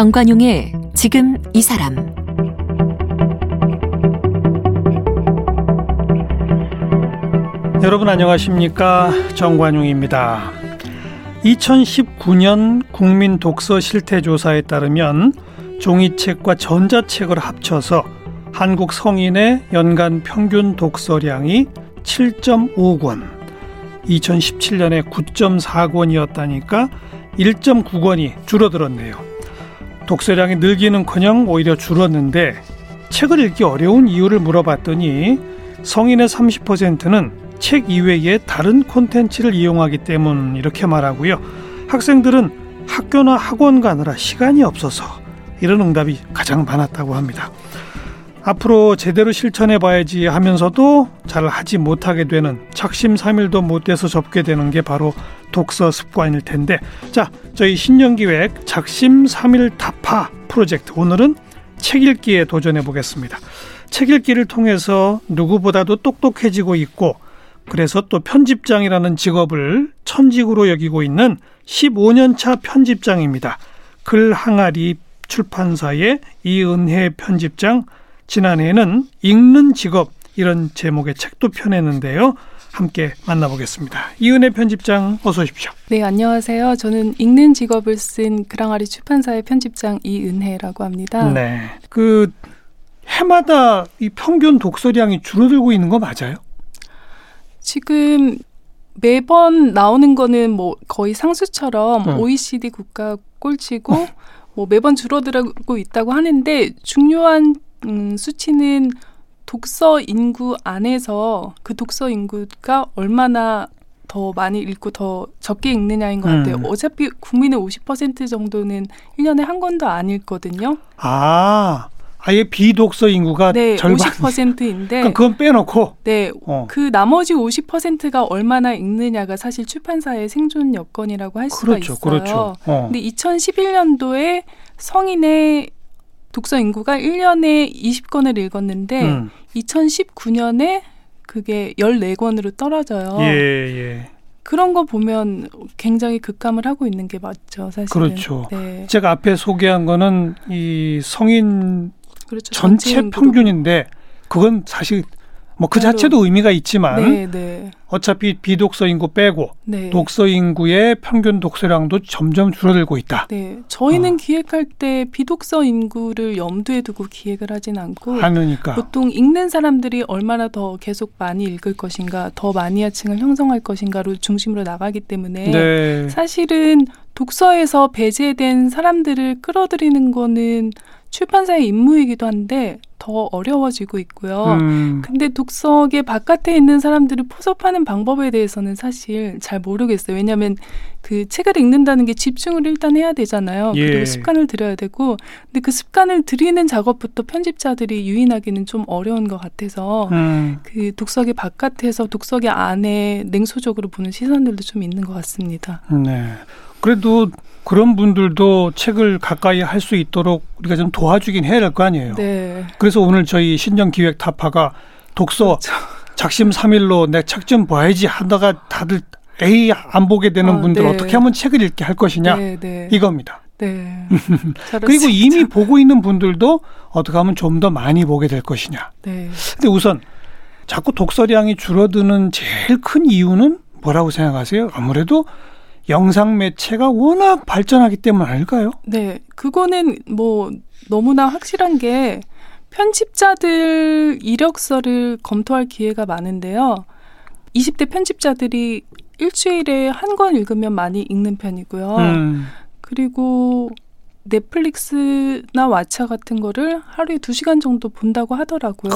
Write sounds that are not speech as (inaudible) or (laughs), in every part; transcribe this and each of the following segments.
정관용의 지금 이 사람 여러분 안녕하십니까 정관용입니다. 2019년 국민 독서 실태 조사에 따르면 종이책과 전자책을 합쳐서 한국 성인의 연간 평균 독서량이 7.5권, 2017년에 9.4권이었다니까 1.9권이 줄어들었네요. 독서량이 늘기는커녕 오히려 줄었는데 책을 읽기 어려운 이유를 물어봤더니 성인의 30%는 책 이외에 다른 콘텐츠를 이용하기 때문 이렇게 말하고요. 학생들은 학교나 학원 가느라 시간이 없어서 이런 응답이 가장 많았다고 합니다. 앞으로 제대로 실천해 봐야지 하면서도 잘 하지 못하게 되는 작심삼일도 못 돼서 접게 되는 게 바로 독서 습관일 텐데 자 저희 신년기획 작심삼일 타파 프로젝트 오늘은 책 읽기에 도전해 보겠습니다. 책 읽기를 통해서 누구보다도 똑똑해지고 있고 그래서 또 편집장이라는 직업을 천직으로 여기고 있는 15년차 편집장입니다. 글 항아리 출판사의 이은혜 편집장 지난해에는 읽는 직업 이런 제목의 책도 펴냈는데요. 함께 만나보겠습니다. 이은혜 편집장 어서 오십시오. 네, 안녕하세요. 저는 읽는 직업을 쓴 그랑아리 출판사의 편집장 이은혜라고 합니다. 네. 그 해마다 이 평균 독서량이 줄어들고 있는 거 맞아요? 지금 매번 나오는 거는 뭐 거의 상수처럼 어. OECD 국가 꼴찌고 어. 뭐 매번 줄어들고 있다고 하는데 중요한 음, 수치는 독서 인구 안에서 그 독서 인구가 얼마나 더 많이 읽고 더 적게 읽느냐인 것 같아요. 음. 어차피 국민의 50% 정도는 1년에 한 권도 안 읽거든요. 아, 아예 비독서 인구가 네, 절반 50%인데 그건 빼놓고 네, 어. 그 나머지 50%가 얼마나 읽느냐가 사실 출판사의 생존 여건이라고 할 수가 그렇죠, 있어요. 그렇죠. 어. 근데 2011년도에 성인의 독서 인구가 1년에 20권을 읽었는데 음. 2019년에 그게 14권으로 떨어져요. 예, 예. 그런 거 보면 굉장히 극감을 하고 있는 게 맞죠, 사실 그렇죠. 네. 제가 앞에 소개한 거는 이 성인 그렇죠. 전체 평균인데 그건 사실 뭐 그 자체도 의미가 있지만 네, 네. 어차피 비독서 인구 빼고 네. 독서 인구의 평균 독서량도 점점 줄어들고 있다. 네, 저희는 어. 기획할 때 비독서 인구를 염두에 두고 기획을 하진 않고 않으니까 보통 읽는 사람들이 얼마나 더 계속 많이 읽을 것인가, 더 마니아층을 형성할 것인가를 중심으로 나가기 때문에 네. 사실은 독서에서 배제된 사람들을 끌어들이는 거는 출판사의 임무이기도 한데 더 어려워지고 있고요. 음. 근데 독서계 바깥에 있는 사람들을 포섭하는 방법에 대해서는 사실 잘 모르겠어요. 왜냐하면 그 책을 읽는다는 게 집중을 일단 해야 되잖아요. 예. 그리고 습관을 들여야 되고, 근데 그 습관을 들이는 작업부터 편집자들이 유인하기는 좀 어려운 것 같아서 음. 그 독서계 바깥에서 독서계 안에 냉소적으로 보는 시선들도 좀 있는 것 같습니다. 네. 그래도 그런 분들도 책을 가까이 할 수 있도록 우리가 좀 도와주긴 해야 될 거 아니에요. 네. 그래서 오늘 저희 신년 기획 타파가 독서 그렇죠. 작심 삼일로 내 책 좀 봐야지 하다가 다들 에이 안 보게 되는 아, 분들 네. 어떻게 하면 책을 읽게 할 것이냐 네, 네. 이겁니다. 네. (laughs) 그리고 이미 보고 있는 분들도 어떻게 하면 좀 더 많이 보게 될 것이냐. 네. 근데 우선 자꾸 독서량이 줄어드는 제일 큰 이유는 뭐라고 생각하세요? 아무래도 영상 매체가 워낙 발전하기 때문 아닐까요? 네, 그거는 뭐 너무나 확실한 게 편집자들 이력서를 검토할 기회가 많은데요. 20대 편집자들이 일주일에 한 권 읽으면 많이 읽는 편이고요. 음. 그리고 넷플릭스나 왓챠 같은 거를 하루에 두 시간 정도 본다고 하더라고요.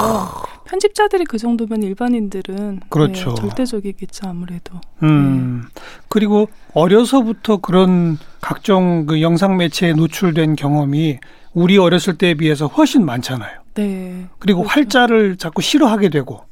편집자들이 그 정도면 일반인들은 그렇죠. 네, 절대적이겠죠 아무래도. 음. 네. 그리고 어려서부터 그런 각종 그 영상 매체에 노출된 경험이 우리 어렸을 때에 비해서 훨씬 많잖아요. 네. 그리고 그렇죠. 활자를 자꾸 싫어하게 되고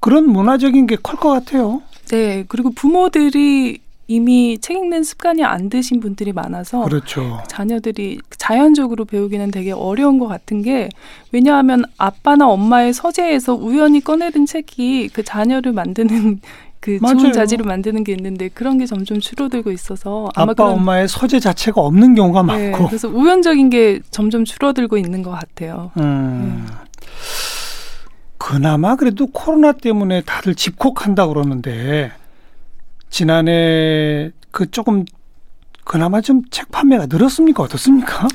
그런 문화적인 게 클 것 같아요. 네. 그리고 부모들이 이미 책 읽는 습관이 안 드신 분들이 많아서 그렇죠. 자녀들이 자연적으로 배우기는 되게 어려운 것 같은 게 왜냐하면 아빠나 엄마의 서재에서 우연히 꺼내든 책이 그 자녀를 만드는 (laughs) 그 좋은 자질을 만드는 게 있는데 그런 게 점점 줄어들고 있어서 아마 아빠 엄마의 서재 자체가 없는 경우가 네, 많고 그래서 우연적인 게 점점 줄어들고 있는 것 같아요. 음. 네. 그나마 그래도 코로나 때문에 다들 집콕한다 그러는데 지난해 그 조금 그나마 좀 책 판매가 늘었습니까 어떻습니까?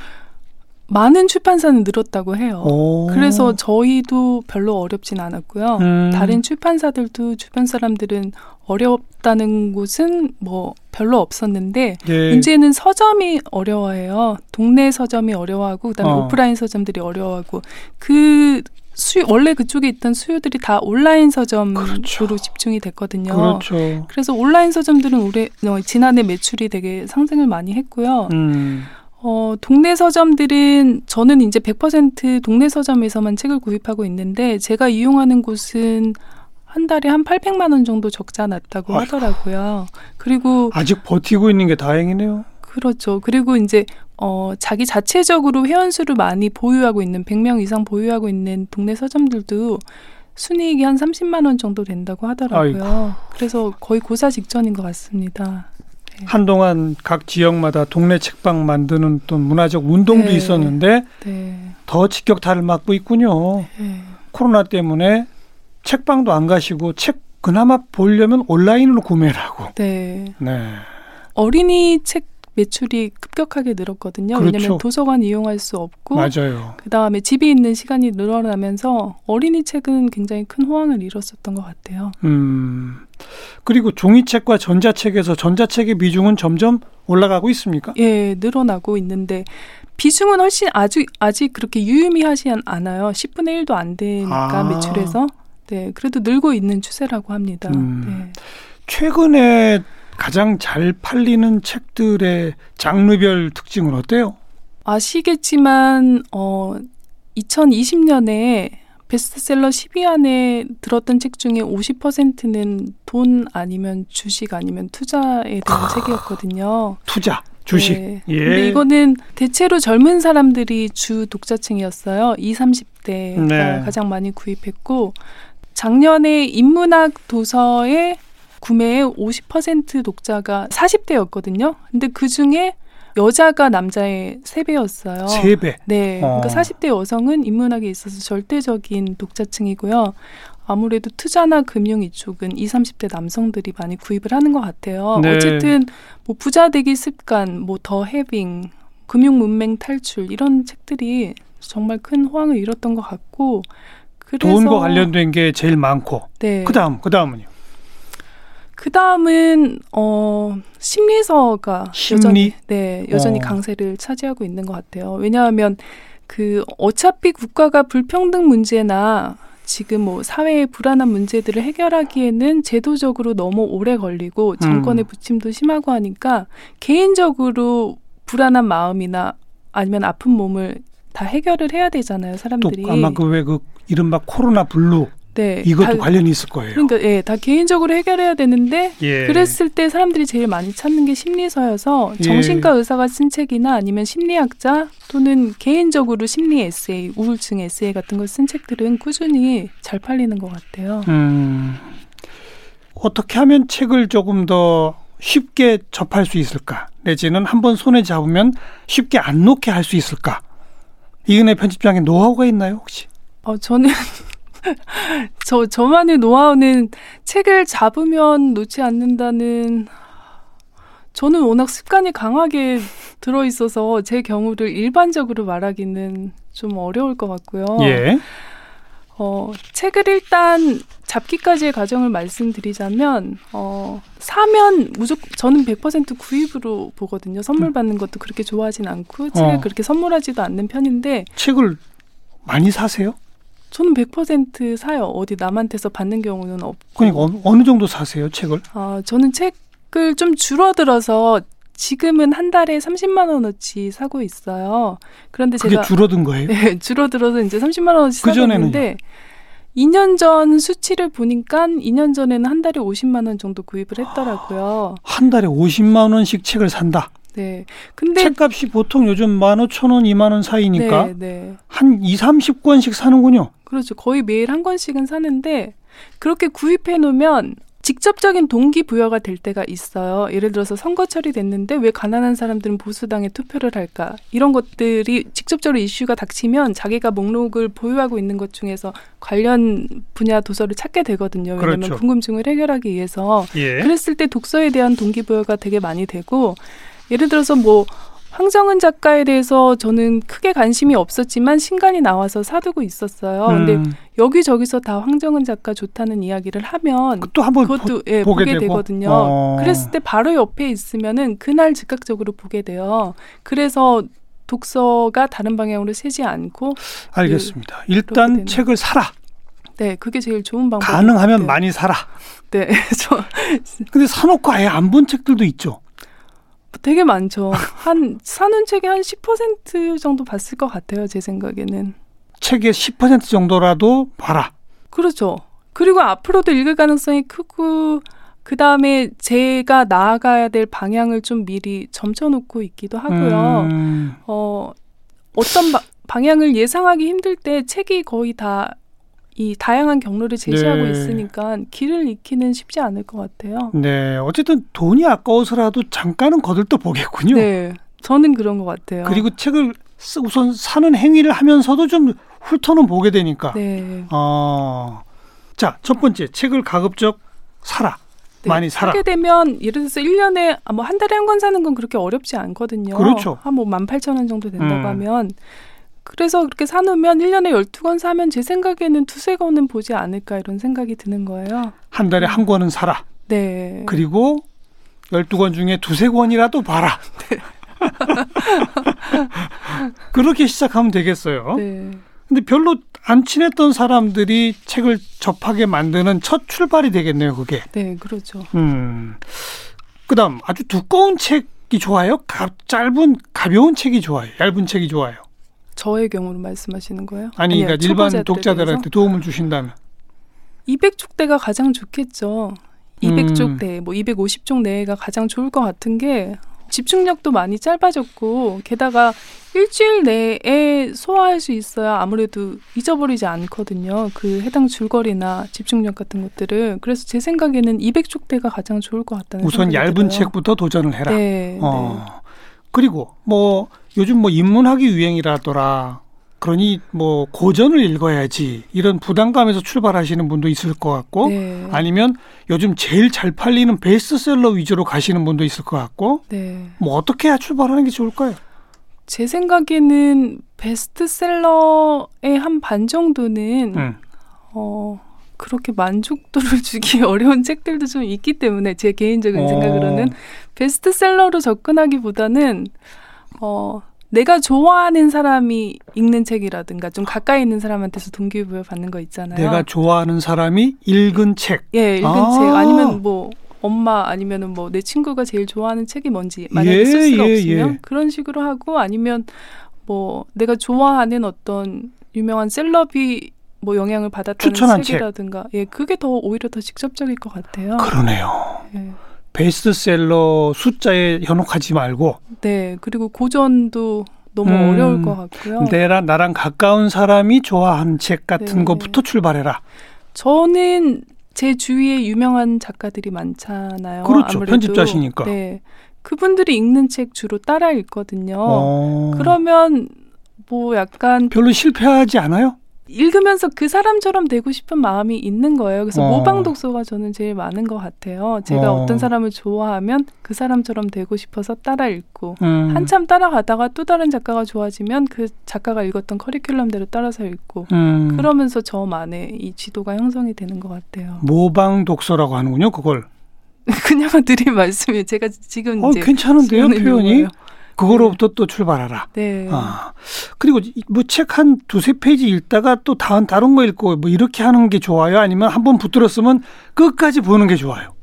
많은 출판사는 늘었다고 해요. 오. 그래서 저희도 별로 어렵진 않았고요. 음. 다른 출판사들도 주변 사람들은 어렵다는 곳은 뭐 별로 없었는데 예. 문제는 서점이 어려워해요. 동네 서점이 어려워하고 그다음에 어. 오프라인 서점들이 어려워하고 그 수, 원래 그쪽에 있던 수요들이 다 온라인 서점으로 그렇죠. 집중이 됐거든요. 그렇죠. 그래서 온라인 서점들은 올해 어, 지난해 매출이 되게 상승을 많이 했고요. 음. 어, 동네 서점들은 저는 이제 100% 동네 서점에서만 책을 구입하고 있는데 제가 이용하는 곳은 한 달에 한 800만 원 정도 적자 났다고 아이고. 하더라고요. 그리고 아직 버티고 있는 게 다행이네요. 그렇죠. 그리고 이제 어, 자기 자체적으로 회원수를 많이 보유하고 있는 100명 이상 보유하고 있는 동네 서점들도 순이익이 한 30만 원 정도 된다고 하더라고요. 아이고. 그래서 거의 고사 직전인 것 같습니다. 네. 한동안 각 지역마다 동네 책방 만드는 또 문화적 운동도 네. 있었는데 네. 더 직격탄을 맞고 있군요. 네. 코로나 때문에 책방도 안 가시고 책 그나마 보려면 온라인으로 구매를 하고. 네. 네. 어린이 책 매출이 급격하게 늘었거든요. 그렇죠. 왜냐하면 도서관 이용할 수 없고 맞아요. 그다음에 집에 있는 시간이 늘어나면서 어린이 책은 굉장히 큰 호황을 이뤘었던 것 같아요. 음. 그리고 종이책과 전자책에서 전자책의 비중은 점점 올라가고 있습니까? 예, 늘어나고 있는데 비중은 훨씬 아주 아직 그렇게 유의미하지 않아요. 10분의 1도 안 되니까 아. 매출에서. 네, 그래도 늘고 있는 추세라고 합니다. 음. 네. 최근에 가장 잘 팔리는 책들의 장르별 특징은 어때요? 아시겠지만 어 2020년에 베스트셀러 10위 안에 들었던 책 중에 50%는 돈 아니면 주식 아니면 투자에 대한 아, 책이었거든요. 투자, 주식. 네. 예. 근데 이거는 대체로 젊은 사람들이 주 독자층이었어요. 20, 30대가 네. 가장 많이 구입했고 작년에 인문학 도서의 구매의 50% 독자가 40대였거든요. 근데 그 중에 여자가 남자의 3배였어요. 3배? 네. 어. 그러니까 40대 여성은 인문학에 있어서 절대적인 독자층이고요. 아무래도 투자나 금융 이쪽은 20, 30대 남성들이 많이 구입을 하는 것 같아요. 네. 어쨌든 뭐 부자 되기 습관, 뭐 더 해빙, 금융 문맹 탈출 이런 책들이 정말 큰 호황을 잃었던 것 같고 그래서 돈과 관련된 게 제일 많고 네. 그다음 그다음은요. 그 다음은 어 심리서가 심리? 여전히 네 여전히 어. 강세를 차지하고 있는 것 같아요. 왜냐하면 그 어차피 국가가 불평등 문제나 지금 뭐 사회의 불안한 문제들을 해결하기에는 제도적으로 너무 오래 걸리고 정권의 음. 부침도 심하고 하니까 개인적으로 불안한 마음이나 아니면 아픈 몸을 다 해결을 해야 되잖아요, 사람들이. 또 아마 그 왜그 그 이른바 코로나 블루 네, 이것도 다, 관련이 있을 거예요. 그러니까 예, 다 개인적으로 해결해야 되는데 예. 그랬을 때 사람들이 제일 많이 찾는 게 심리서여서 예. 정신과 의사가 쓴 책이나 아니면 심리학자 또는 개인적으로 심리 에세이, 우울증 에세이 같은 걸 쓴 책들은 꾸준히 잘 팔리는 것 같아요. 음, 어떻게 하면 책을 조금 더 쉽게 접할 수 있을까? 내지는 한번 손에 잡으면 쉽게 안 놓게 할 수 있을까? 이은혜 편집장의 노하우가 있나요, 혹시? 어, 저는 (laughs) 저 저만의 노하우는 책을 잡으면 놓지 않는다는 저는 워낙 습관이 강하게 들어 있어서 제 경우를 일반적으로 말하기는 좀 어려울 것 같고요. 예. 어, 책을 일단 잡기까지의 과정을 말씀드리자면 어, 사면 무조건 저는 100% 구입으로 보거든요. 선물 받는 것도 그렇게 좋아하진 않고 책을 어. 그렇게 선물하지도 않는 편인데 책을 많이 사세요? 저는 100% 사요. 어디 남한테서 받는 경우는 없고. 그러니까 어, 느 정도 사세요, 책을? 아, 저는 책을 좀 줄어들어서 지금은 한 달에 30만 원어치 사고 있어요. 그런데 제가 줄어든 거예요? (laughs) 네, 줄어들어서 이제 30만 원어치 그 사고 있는데 2년 전 수치를 보니까 2년 전에는 한 달에 50만 원 정도 구입을 했더라고요. 한 달에 50만 원씩 책을 산다. 네. 근데 책값이 보통 요즘 15,000원, 2만 원 사이니까 네, 네. 한 2, 30권씩 사는군요. 그렇죠. 거의 매일 한 권씩은 사는데 그렇게 구입해 놓으면 직접적인 동기부여가 될 때가 있어요. 예를 들어서 선거철이 됐는데 왜 가난한 사람들은 보수당에 투표를 할까? 이런 것들이 직접적으로 이슈가 닥치면 자기가 목록을 보유하고 있는 것 중에서 관련 분야 도서를 찾게 되거든요. 왜냐하면 그렇죠. 궁금증을 해결하기 위해서. 예. 그랬을 때 독서에 대한 동기부여가 되게 많이 되고 예를 들어서 뭐 황정은 작가에 대해서 저는 크게 관심이 없었지만 신간이 나와서 사두고 있었어요. 음. 근데 여기저기서 다 황정은 작가 좋다는 이야기를 하면 또 한번 그것도 보, 예, 보게, 보게 되거든요. 어. 그랬을 때 바로 옆에 있으면은 그날 즉각적으로 보게 돼요. 그래서 독서가 다른 방향으로 새지 않고 알겠습니다. 그, 일단 책을 사라. 네, 그게 제일 좋은 방법. 가능하면 많이 사라. 네, (laughs) 저. 근데 사놓고 아예 안 본 책들도 있죠. 되게 많죠. 한 사는 책의 한 10% 정도 봤을 것 같아요. 제 생각에는. 책의 10% 정도라도 봐라. 그렇죠. 그리고 앞으로도 읽을 가능성이 크고 그 다음에 제가 나아가야 될 방향을 좀 미리 점쳐놓고 있기도 하고요. 음. 어, 어떤 바, 방향을 예상하기 힘들 때 책이 거의 다 이 다양한 경로를 제시하고 네. 있으니까 길을 잃기는 쉽지 않을 것 같아요. 네, 어쨌든 돈이 아까워서라도 잠깐은 거들떠 보겠군요. 네, 저는 그런 것 같아요. 그리고 책을 우선 사는 행위를 하면서도 좀 훑어는 보게 되니까. 네. 어, 자, 첫 번째 책을 가급적 사라. 네, 많이 사라. 하게 되면 예를 들어서 1년에 뭐 한 달에 한 권 사는 건 그렇게 어렵지 않거든요. 그렇죠. 한뭐 18,000원 정도 된다고 음. 하면 그래서 그렇게 사놓으면 1년에 12권 사면 제 생각에는 두세 권은 보지 않을까 이런 생각이 드는 거예요. 한 달에 한 권은 사라. 네. 그리고 12권 중에 두세 권이라도 봐라. 네. (laughs) 그렇게 시작하면 되겠어요. 네. 근데 별로 안 친했던 사람들이 책을 접하게 만드는 첫 출발이 되겠네요, 그게. 네, 그렇죠. 음. 그다음 아주 두꺼운 책이 좋아요? 가, 짧은 가벼운 책이 좋아요? 얇은 책이 좋아요? 저의 경우로 말씀하시는 거예요? 아니, 그러니까 일반 독자들한테 도움을 주신다면 200족대가 가장 좋겠죠. 200쪽 대, 음. 뭐 250쪽 내가 가장 좋을 것 같은 게 집중력도 많이 짧아졌고 게다가 일주일 내에 소화할 수 있어야 아무래도 잊어버리지 않거든요. 그 해당 줄거리나 집중력 같은 것들을. 그래서 제 생각에는 200족대가 가장 좋을 것 같다는 우선 얇은 들어요. 책부터 도전을 해라. 네, 어. 네. 그리고 뭐 요즘 뭐 인문학이 유행이라더라. 그러니 뭐 고전을 읽어야지 이런 부담감에서 출발하시는 분도 있을 것 같고 네. 아니면 요즘 제일 잘 팔리는 베스트셀러 위주로 가시는 분도 있을 것 같고 네. 뭐 어떻게 해야 출발하는 게 좋을까요? 제 생각에는 베스트셀러의 한 반 정도는 음. 어 그렇게 만족도를 (laughs) 주기 어려운 책들도 좀 있기 때문에 제 개인적인 어. 생각으로는 베스트셀러로 접근하기보다는 어 내가 좋아하는 사람이 읽는 책이라든가 좀 가까이 있는 사람한테서 동기부여 받는 거 있잖아요. 내가 좋아하는 사람이 읽은 책. 예, 읽은 아. 책 아니면 뭐 엄마 아니면은 뭐 내 친구가 제일 좋아하는 책이 뭔지 만약에 예, 소스가 예, 없으면 예. 그런 식으로 하고 아니면 뭐 내가 좋아하는 어떤 유명한 셀럽이 뭐 영향을 받았다는 책이라든가 책. 예 그게 더 오히려 더 직접적일 것 같아요. 그러네요. 예. 베스트셀러 숫자에 현혹하지 말고 네 그리고 고전도 너무 음, 어려울 것 같고요. 내랑 나랑 가까운 사람이 좋아하는 책 같은 네. 것부터 출발해라. 저는 제 주위에 유명한 작가들이 많잖아요. 그렇죠. 아무래도. 편집자시니까. 네. 그분들이 읽는 책 주로 따라 읽거든요. 어. 그러면 뭐 약간 별로 실패하지 않아요? 읽으면서 그 사람처럼 되고 싶은 마음이 있는 거예요. 그래서 어. 모방 독서가 저는 제일 많은 것 같아요. 제가 어. 떤 사람을 좋아하면 그 사람처럼 되고 싶어서 따라 읽고 음. 한참 따라가다가 또 다른 작가가 좋아지면 그 작가가 읽었던 커리큘럼대로 따라서 읽고 음. 그러면서 저만의 이 지도가 형성이 되는 것 같아요. 모방 독서라고 하는군요, 그걸. (laughs) 그냥 드린 말씀이 제가 지금 어, 괜찮은데요, 표현이. 거예요. 그거로부터 네. 또 출발하라. 네. 아. 그리고 뭐 책 한 두세 페이지 읽다가 또 다른 다른 거 읽고 뭐 이렇게 하는 게 좋아요? 아니면 한 번 붙들었으면 끝까지 보는 게 좋아요?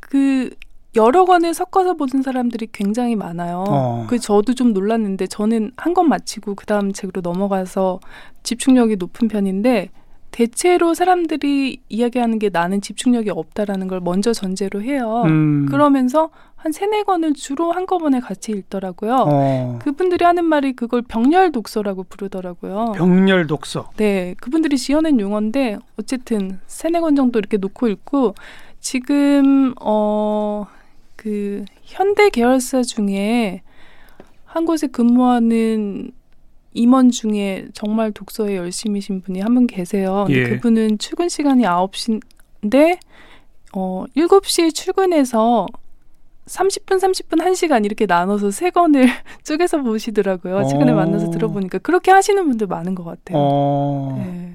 그 여러 권을 섞어서 보는 사람들이 굉장히 많아요. 어. 그 저도 좀 놀랐는데 저는 한 권 마치고 그 다음 책으로 넘어가서 집중력이 높은 편인데 대체로 사람들이 이야기하는 게 나는 집중력이 없다라는 걸 먼저 전제로 해요. 음. 그러면서 한 세네 권을 주로 한꺼번에 같이 읽더라고요. 어. 그분들이 하는 말이 그걸 병렬 독서라고 부르더라고요. 병렬 독서. 네, 그분들이 지어낸 용어인데 어쨌든 세네 권 정도 이렇게 놓고 읽고 지금 어그 현대 계열사 중에 한 곳에 근무하는 임원 중에 정말 독서에 열심히신 분이 한 분 계세요. 근데 예. 그분은 출근 시간이 9시인데 어 7시에 출근해서 30분, 30분, 1시간 이렇게 나눠서 세 권을 (laughs) 쪼개서 보시더라고요. 최근에 어. 만나서 들어보니까. 그렇게 하시는 분들 많은 것 같아요. 어. 네.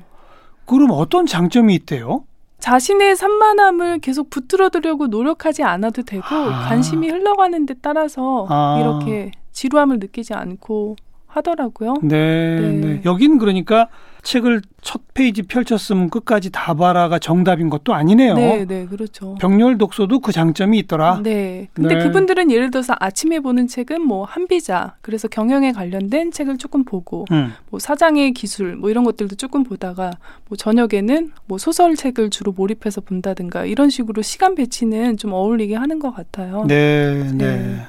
그럼 어떤 장점이 있대요? 자신의 산만함을 계속 붙들어두려고 노력하지 않아도 되고 아. 관심이 흘러가는 데 따라서 아. 이렇게 지루함을 느끼지 않고 하더라고요. 네, 네. 네. 여긴 그러니까 책을 첫 페이지 펼쳤으면 끝까지 다 봐라가 정답인 것도 아니네요. 네, 네, 그렇죠. 병렬 독서도 그 장점이 있더라. 네. 근데 네. 그분들은 예를 들어서 아침에 보는 책은 뭐 한비자, 그래서 경영에 관련된 책을 조금 보고, 음. 뭐 사장의 기술, 뭐 이런 것들도 조금 보다가, 뭐 저녁에는 뭐 소설 책을 주로 몰입해서 본다든가 이런 식으로 시간 배치는 좀 어울리게 하는 것 같아요. 네, 네. 네.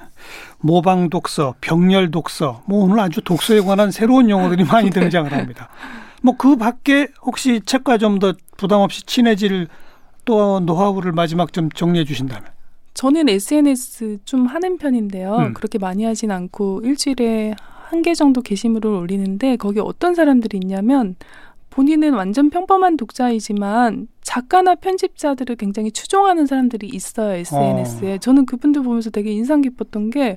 모방 독서, 병렬 독서, 뭐 오늘 아주 독서에 관한 새로운 용어들이 많이 (laughs) 네. 등장을 합니다. 뭐 그 밖에 혹시 책과 좀 더 부담 없이 친해질 또 노하우를 마지막 좀 정리해 주신다면? 저는 SNS 좀 하는 편인데요. 음. 그렇게 많이 하진 않고 일주일에 한 개 정도 게시물을 올리는데 거기 어떤 사람들이 있냐면 본인은 완전 평범한 독자이지만 작가나 편집자들을 굉장히 추종하는 사람들이 있어요 SNS에. 어. 저는 그분들 보면서 되게 인상 깊었던 게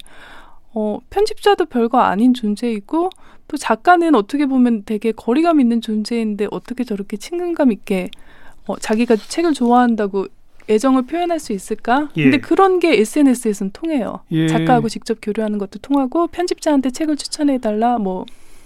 어, 편집자도 별거 아닌 존재이고 또 작가는 어떻게 보면 되게 거리감 있는 존재인데 어떻게 저렇게 친근감 있게 어, 자기가 책을 좋아한다고 애정을 표현할 수 있을까? 예. 근데 그런 게 SNS에서는 통해요. 예. 작가하고 직접 교류하는 것도 통하고 편집자한테 책을 추천해 달라 뭐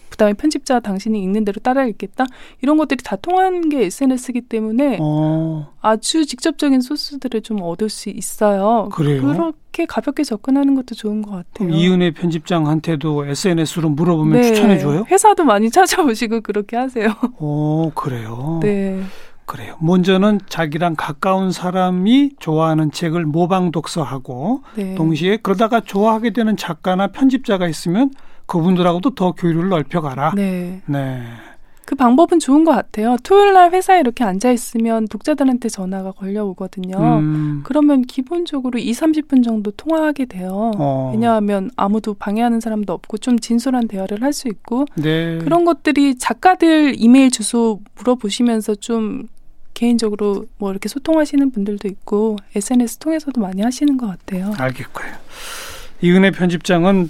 그다음에 편집자 당신이 읽는 대로 따라 읽겠다 이런 것들이 다 통한 게 SNS이기 때문에 어. 아주 직접적인 소스들을 좀 얻을 수 있어요. 그래요? 그렇게 가볍게 접근하는 것도 좋은 것 같아요. 이은혜 편집장한테도 SNS로 물어보면 네. 추천해 줘요? 회사도 많이 찾아오시고 그렇게 하세요. 어 그래요. 네. 그래요. 먼저는 자기랑 가까운 사람이 좋아하는 책을 모방 독서하고 네. 동시에 그러다가 좋아하게 되는 작가나 편집자가 있으면 그분들하고도 더 교류를 넓혀가라. 네. 네. 그 방법은 좋은 것 같아요. 토요일 날 회사에 이렇게 앉아 있으면 독자들한테 전화가 걸려오거든요. 음. 그러면 기본적으로 2, 30분 정도 통화하게 돼요. 어. 왜냐하면 아무도 방해하는 사람도 없고 좀 진솔한 대화를 할 수 있고 네. 그런 것들이 작가들 이메일 주소 물어보시면서 좀 개인적으로 뭐 이렇게 소통하시는 분들도 있고 SNS 통해서도 많이 하시는 것 같아요. 알겠고요. 이은혜 편집장은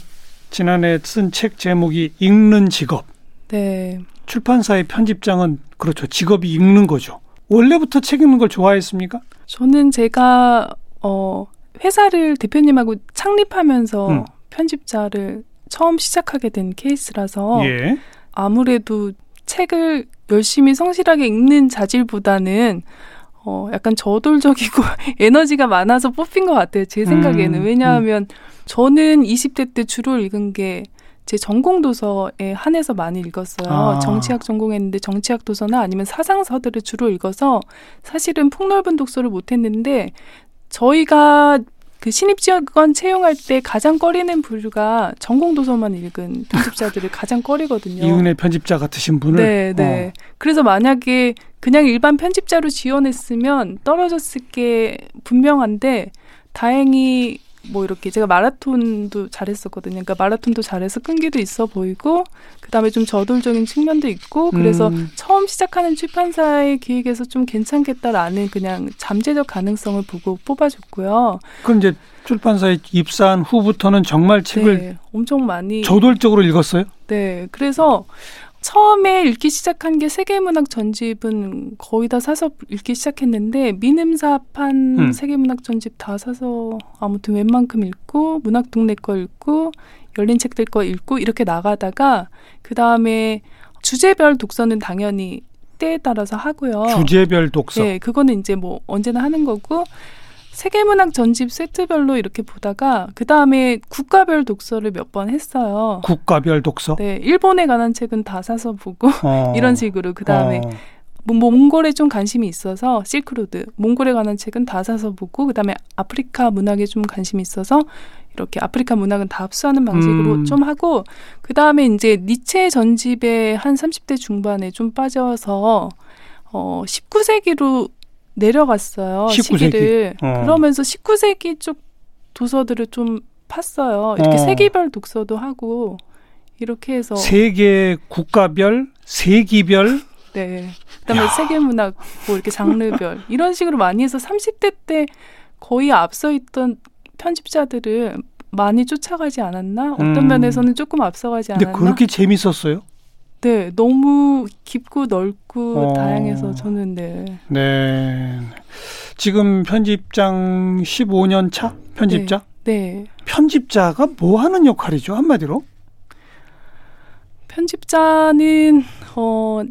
지난해 쓴 책 제목이 읽는 직업. 네. 출판사의 편집장은 그렇죠. 직업이 읽는 거죠. 원래부터 책 읽는 걸 좋아했습니까? 저는 제가 어 회사를 대표님하고 창립하면서 음. 편집자를 처음 시작하게 된 케이스라서 예. 아무래도 책을 열심히 성실하게 읽는 자질보다는 어 약간 저돌적이고 (laughs) 에너지가 많아서 뽑힌 것 같아요. 제 생각에는 음, 왜냐하면 음. 저는 20대 때 주로 읽은 게 제 전공 도서에 한해서 많이 읽었어요. 아. 정치학 전공했는데 정치학 도서나 아니면 사상서들을 주로 읽어서 사실은 폭넓은 독서를 못했는데 저희가 그 신입지원 채용할 때 가장 꺼리는 부류가 전공 도서만 읽은 편집자들을 가장 꺼리거든요. 이은혜 편집자 같으신 분을. 네, 네. 어. 그래서 만약에 그냥 일반 편집자로 지원했으면 떨어졌을 게 분명한데 다행히 뭐 이렇게 제가 마라톤도 잘했었거든요. 그러니까 마라톤도 잘해서 끈기도 있어 보이고 그다음에 좀 저돌적인 측면도 있고 그래서 음. 처음 시작하는 출판사의 기획에서 좀 괜찮겠다라는 그냥 잠재적 가능성을 보고 뽑아줬고요. 그럼 이제 출판사에 입사한 후부터는 정말 책을 네, 엄청 많이 저돌적으로 읽었어요? 네. 그래서 처음에 읽기 시작한 게 세계문학 전집은 거의 다 사서 읽기 시작했는데 미음사판 음. 세계문학 전집 다 사서 아무튼 웬만큼 읽고 문학 동네 거 읽고 열린 책들 거 읽고 이렇게 나가다가 그 다음에 주제별 독서는 당연히 때에 따라서 하고요. 주제별 독서. 네, 그거는 이제 뭐 언제나 하는 거고 세계문학 전집 세트별로 이렇게 보다가 그 다음에 국가별 독서를 몇 번 했어요. 국가별 독서? 네, 일본에 관한 책은 다 사서 보고 어. (laughs) 이런 식으로 그 다음에 어. 뭐 몽골에 좀 관심이 있어서 실크로드 몽골에 관한 책은 다 사서 보고 그다음에 아프리카 문학에 좀 관심이 있어서 이렇게 아프리카 문학은 다 흡수하는 방식으로 음. 좀 하고 그다음에 이제 니체 전집에 한 30대 중반에 좀 빠져서 어 19세기로 내려갔어요. 19세기. 시기를. 어. 그러면서 19세기 쪽 도서들을 좀 팠어요. 이렇게 어. 세계별 독서도 하고 이렇게 해서 세계 국가별, 세기별 네. 그다음에 야. 세계 문학 뭐 이렇게 장르별 (laughs) 이런 식으로 많이 해서 30대 때 거의 앞서 있던 편집자들을 많이 쫓아가지 않았나? 어떤 음. 면에서는 조금 앞서가지 않았나? 근데 그렇게 재밌었어요? 네, 너무 깊고 넓고 어. 다양해서 저는 네. 네. 지금 편집장 15년 차 편집자? 네. 네. 편집자가 뭐 하는 역할이죠, 한마디로? 편집자는 어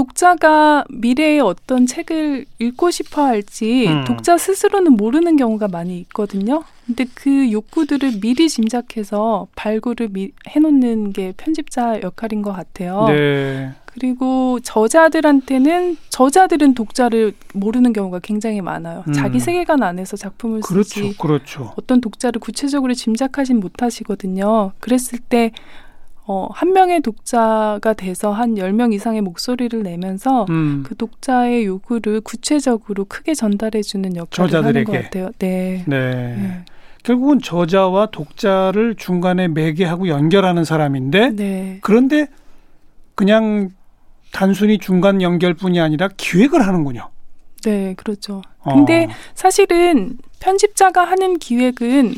독자가 미래의 어떤 책을 읽고 싶어 할지 음. 독자 스스로는 모르는 경우가 많이 있거든요. 근데 그 욕구들을 미리 짐작해서 발굴을 미, 해놓는 게 편집자 역할인 것 같아요. 네. 그리고 저자들한테는 저자들은 독자를 모르는 경우가 굉장히 많아요. 음. 자기 세계관 안에서 작품을 그렇죠, 쓰지 그렇죠. 어떤 독자를 구체적으로 짐작하진 못하시거든요. 그랬을 때 어, 한 명의 독자가 돼서 한 열 명 이상의 목소리를 내면서 음. 그 독자의 요구를 구체적으로 크게 전달해주는 역할을 저자들에게. 하는 것 같아요. 네. 네. 네. 결국은 저자와 독자를 중간에 매개하고 연결하는 사람인데 네. 그런데 그냥 단순히 중간 연결뿐이 아니라 기획을 하는군요. 네, 그렇죠. 어. 근데 사실은 편집자가 하는 기획은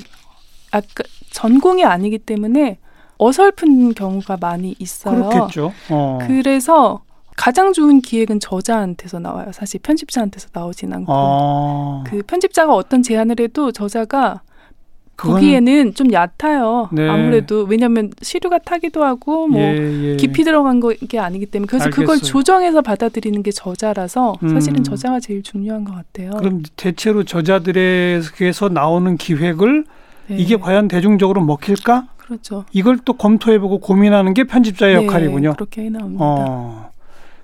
아까 전공이 아니기 때문에 어설픈 경우가 많이 있어요. 그렇겠죠. 어. 그래서 가장 좋은 기획은 저자한테서 나와요. 사실 편집자한테서 나오진 않고. 아. 그 편집자가 어떤 제안을 해도 저자가 보기에는 좀 얕아요. 네. 아무래도 왜냐하면 시류가 타기도 하고 뭐 예, 예. 깊이 들어간 게 아니기 때문에 그래서 알겠어요. 그걸 조정해서 받아들이는 게 저자라서 사실은 음. 저자가 제일 중요한 것 같아요. 그럼 대체로 저자들에게서 나오는 기획을 네. 이게 과연 대중적으로 먹힐까? 그렇죠. 이걸 또 검토해보고 고민하는 게 편집자의 네, 역할이군요. 그렇게 나옵니다. 어.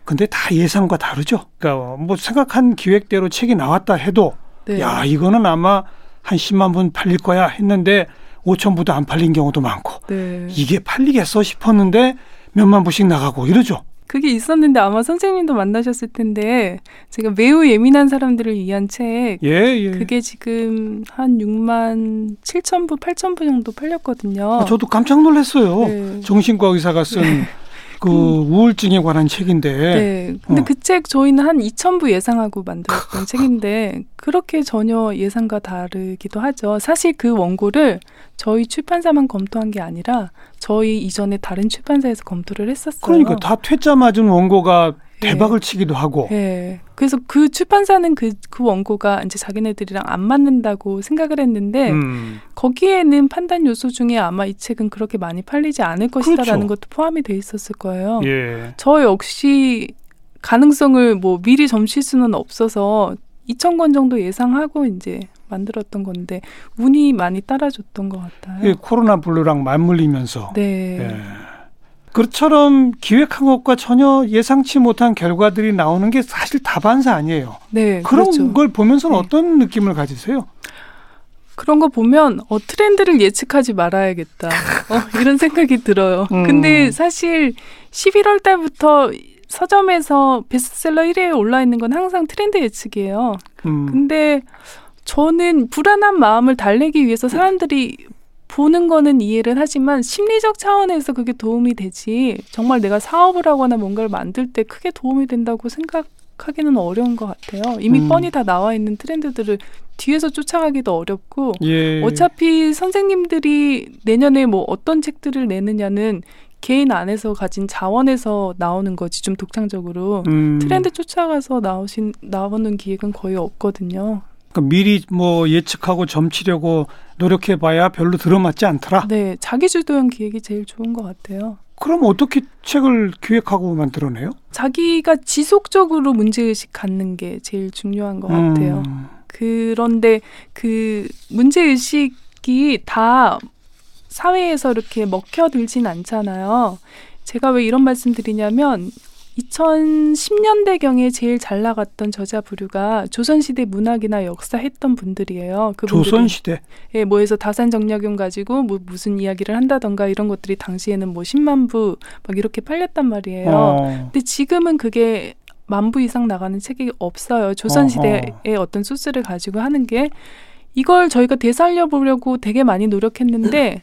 근데 다 예상과 다르죠. 그러니까 뭐 생각한 기획대로 책이 나왔다 해도 네. 야 이거는 아마 한 10만 분 팔릴 거야 했는데 5천 부도 안 팔린 경우도 많고 네. 이게 팔리겠어 싶었는데 몇만 부씩 나가고 이러죠. 그게 있었는데 아마 선생님도 만나셨을 텐데 제가 매우 예민한 사람들을 위한 책 예, 예. 그게 지금 한 6만 7천 부, 8천 부 정도 팔렸거든요. 아, 저도 깜짝 놀랐어요. 네. 정신과 의사가 쓴 네. (laughs) 그 음. 우울증에 관한 책인데. 네. 근데 어. 그책 저희는 한 2,000부 예상하고 만들었던 책인데 그렇게 전혀 예상과 다르기도 하죠. 사실 그 원고를 저희 출판사만 검토한 게 아니라 저희 이전에 다른 출판사에서 검토를 했었어요. 그러니까 다 퇴짜 맞은 원고가 네. 대박을 네. 치기도 하고. 네. 그래서 그 출판사는 그, 그 원고가 이제 자기네들이랑 안 맞는다고 생각을 했는데 음. 거기에는 판단 요소 중에 아마 이 책은 그렇게 많이 팔리지 않을 것이다라는 그렇죠. 것도 포함이 돼 있었을 거예요. 예. 저 역시 가능성을 뭐 미리 점칠 수는 없어서 2천 권 정도 예상하고 이제 만들었던 건데 운이 많이 따라줬던 것 같아요. 예, 코로나 블루랑 맞물리면서. 네. 예. 그처럼 기획한 것과 전혀 예상치 못한 결과들이 나오는 게 사실 다반사 아니에요. 네. 그런 그렇죠. 걸 보면서는 네. 어떤 느낌을 가지세요? 그런 거 보면 어 트렌드를 예측하지 말아야겠다. 어, 이런 생각이 들어요. 음. 근데 사실 11월 달부터 서점에서 베스트셀러 1위에 올라 있는 건 항상 트렌드 예측이에요. 음. 근데 저는 불안한 마음을 달래기 위해서 사람들이 보는 거는 이해를 하지만 심리적 차원에서 그게 도움이 되지 정말 내가 사업을 하거나 뭔가를 만들 때 크게 도움이 된다고 생각하기는 어려운 것 같아요. 이미 음. 뻔히 다 나와 있는 트렌드들을 뒤에서 쫓아가기도 어렵고 예. 어차피 선생님들이 내년에 뭐 어떤 책들을 내느냐는 개인 안에서 가진 자원에서 나오는 거지 좀 독창적으로 음. 트렌드 쫓아가서 나오신 나오는 기획은 거의 없거든요. 그러니까 미리 뭐 예측하고 점치려고 노력해 봐야 별로 들어맞지 않더라. 네, 자기 주도형 기획이 제일 좋은 것 같아요. 그럼 어떻게 책을 기획하고 만들어내요? 자기가 지속적으로 문제의식 갖는 게 제일 중요한 것 음. 같아요. 그런데 그 문제의식이 다 사회에서 이렇게 먹혀들진 않잖아요. 제가 왜 이런 말씀 드리냐면 2010년대경에 제일 잘 나갔던 저자 부류가 조선시대 문학이나 역사 했던 분들이에요. 조선시대? 예, 뭐 해서 다산 정약용 가지고 뭐 무슨 이야기를 한다던가 이런 것들이 당시에는 뭐 10만 부 막 이렇게 팔렸단 말이에요. 어. 근데 지금은 그게 만부 이상 나가는 책이 없어요. 조선시대의 어떤 소스를 가지고 하는 게 이걸 저희가 되살려 보려고 되게 많이 노력했는데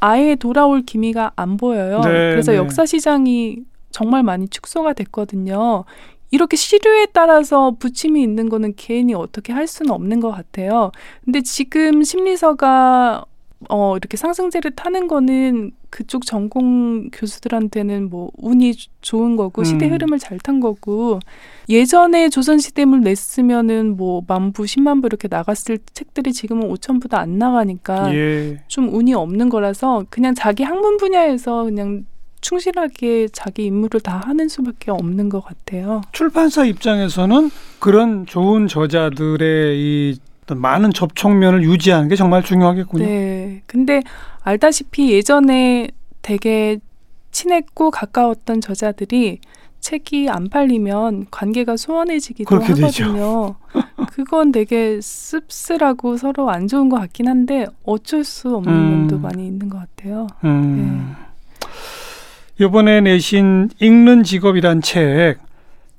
아예 돌아올 기미가 안 보여요. 네, 그래서 네. 역사 시장이 정말 많이 축소가 됐거든요. 이렇게 시류에 따라서 부침이 있는 거는 개인이 어떻게 할 수는 없는 것 같아요. 근데 지금 심리서가 어, 이렇게 상승세를 타는 거는 그쪽 전공 교수들한테는 뭐 운이 좋은 거고 음. 시대 흐름을 잘 탄 거고 예전에 조선시대물 냈으면은 뭐 만부, 십만부 이렇게 나갔을 책들이 지금은 오천 부도 안 나가니까 예. 좀 운이 없는 거라서 그냥 자기 학문 분야에서 그냥 충실하게 자기 임무를 다 하는 수밖에 없는 것 같아요. 출판사 입장에서는 그런 좋은 저자들의 이 많은 접촉면을 유지하는 게 정말 중요하겠군요. 네. 근데 알다시피 예전에 되게 친했고 가까웠던 저자들이 책이 안 팔리면 관계가 소원해지기도 하거든요. 그건 되게 씁쓸하고 서로 안 좋은 것 같긴 한데 어쩔 수 없는 음. 면도 많이 있는 것 같아요. 음. 네. 이번에 내신 읽는 직업이란 책,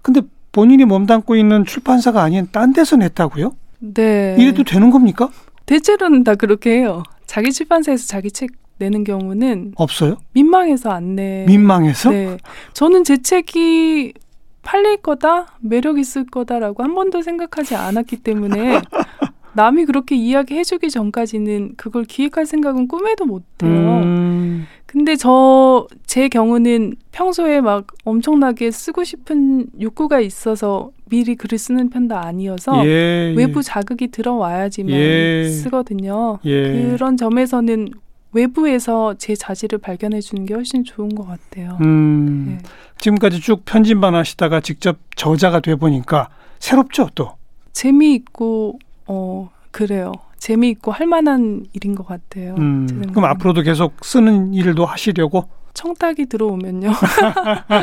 근데 본인이 몸담고 있는 출판사가 아닌 딴 데서 냈다고요? 네. 이래도 되는 겁니까? 대체로는 다 그렇게 해요. 자기 출판사에서 자기 책 내는 경우는 없어요. 민망해서 안 내. 민망해서? 네. 저는 제 책이 팔릴 거다, 매력 있을 거다라고 한 번도 생각하지 않았기 때문에 (laughs) 남이 그렇게 이야기해주기 전까지는 그걸 기획할 생각은 꿈에도 못해요. 음. 근데 저 제 경우는 평소에 막 엄청나게 쓰고 싶은 욕구가 있어서 미리 글을 쓰는 편도 아니어서 예, 예. 외부 자극이 들어와야지만 예. 쓰거든요. 예. 그런 점에서는 외부에서 제 자질을 발견해 주는 게 훨씬 좋은 것 같아요. 음, 네. 지금까지 쭉 편집만 하시다가 직접 저자가 돼 보니까 새롭죠, 또. 재미있고 어 그래요. 재미있고 할 만한 일인 것 같아요. 음, 그럼 앞으로도 계속 쓰는 일도 하시려고? 청탁이 들어오면요.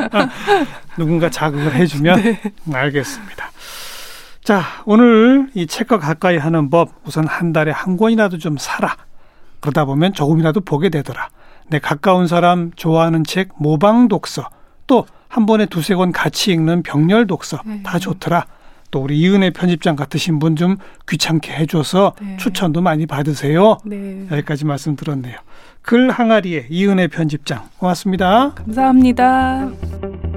(laughs) 누군가 자극을 해주면 네. 알겠습니다. 자, 오늘 이 책과 가까이 하는 법 우선 한 달에 한 권이라도 좀 사라. 그러다 보면 조금이라도 보게 되더라. 내 가까운 사람 좋아하는 책 모방 독서 또 한 번에 두세 권 같이 읽는 병렬 독서 네. 다 좋더라. 또 우리 이은혜 편집장 같으신 분 좀 귀찮게 해줘서 네. 추천도 많이 받으세요. 네. 여기까지 말씀 들었네요. 글 항아리의 이은혜 편집장 고맙습니다. 감사합니다.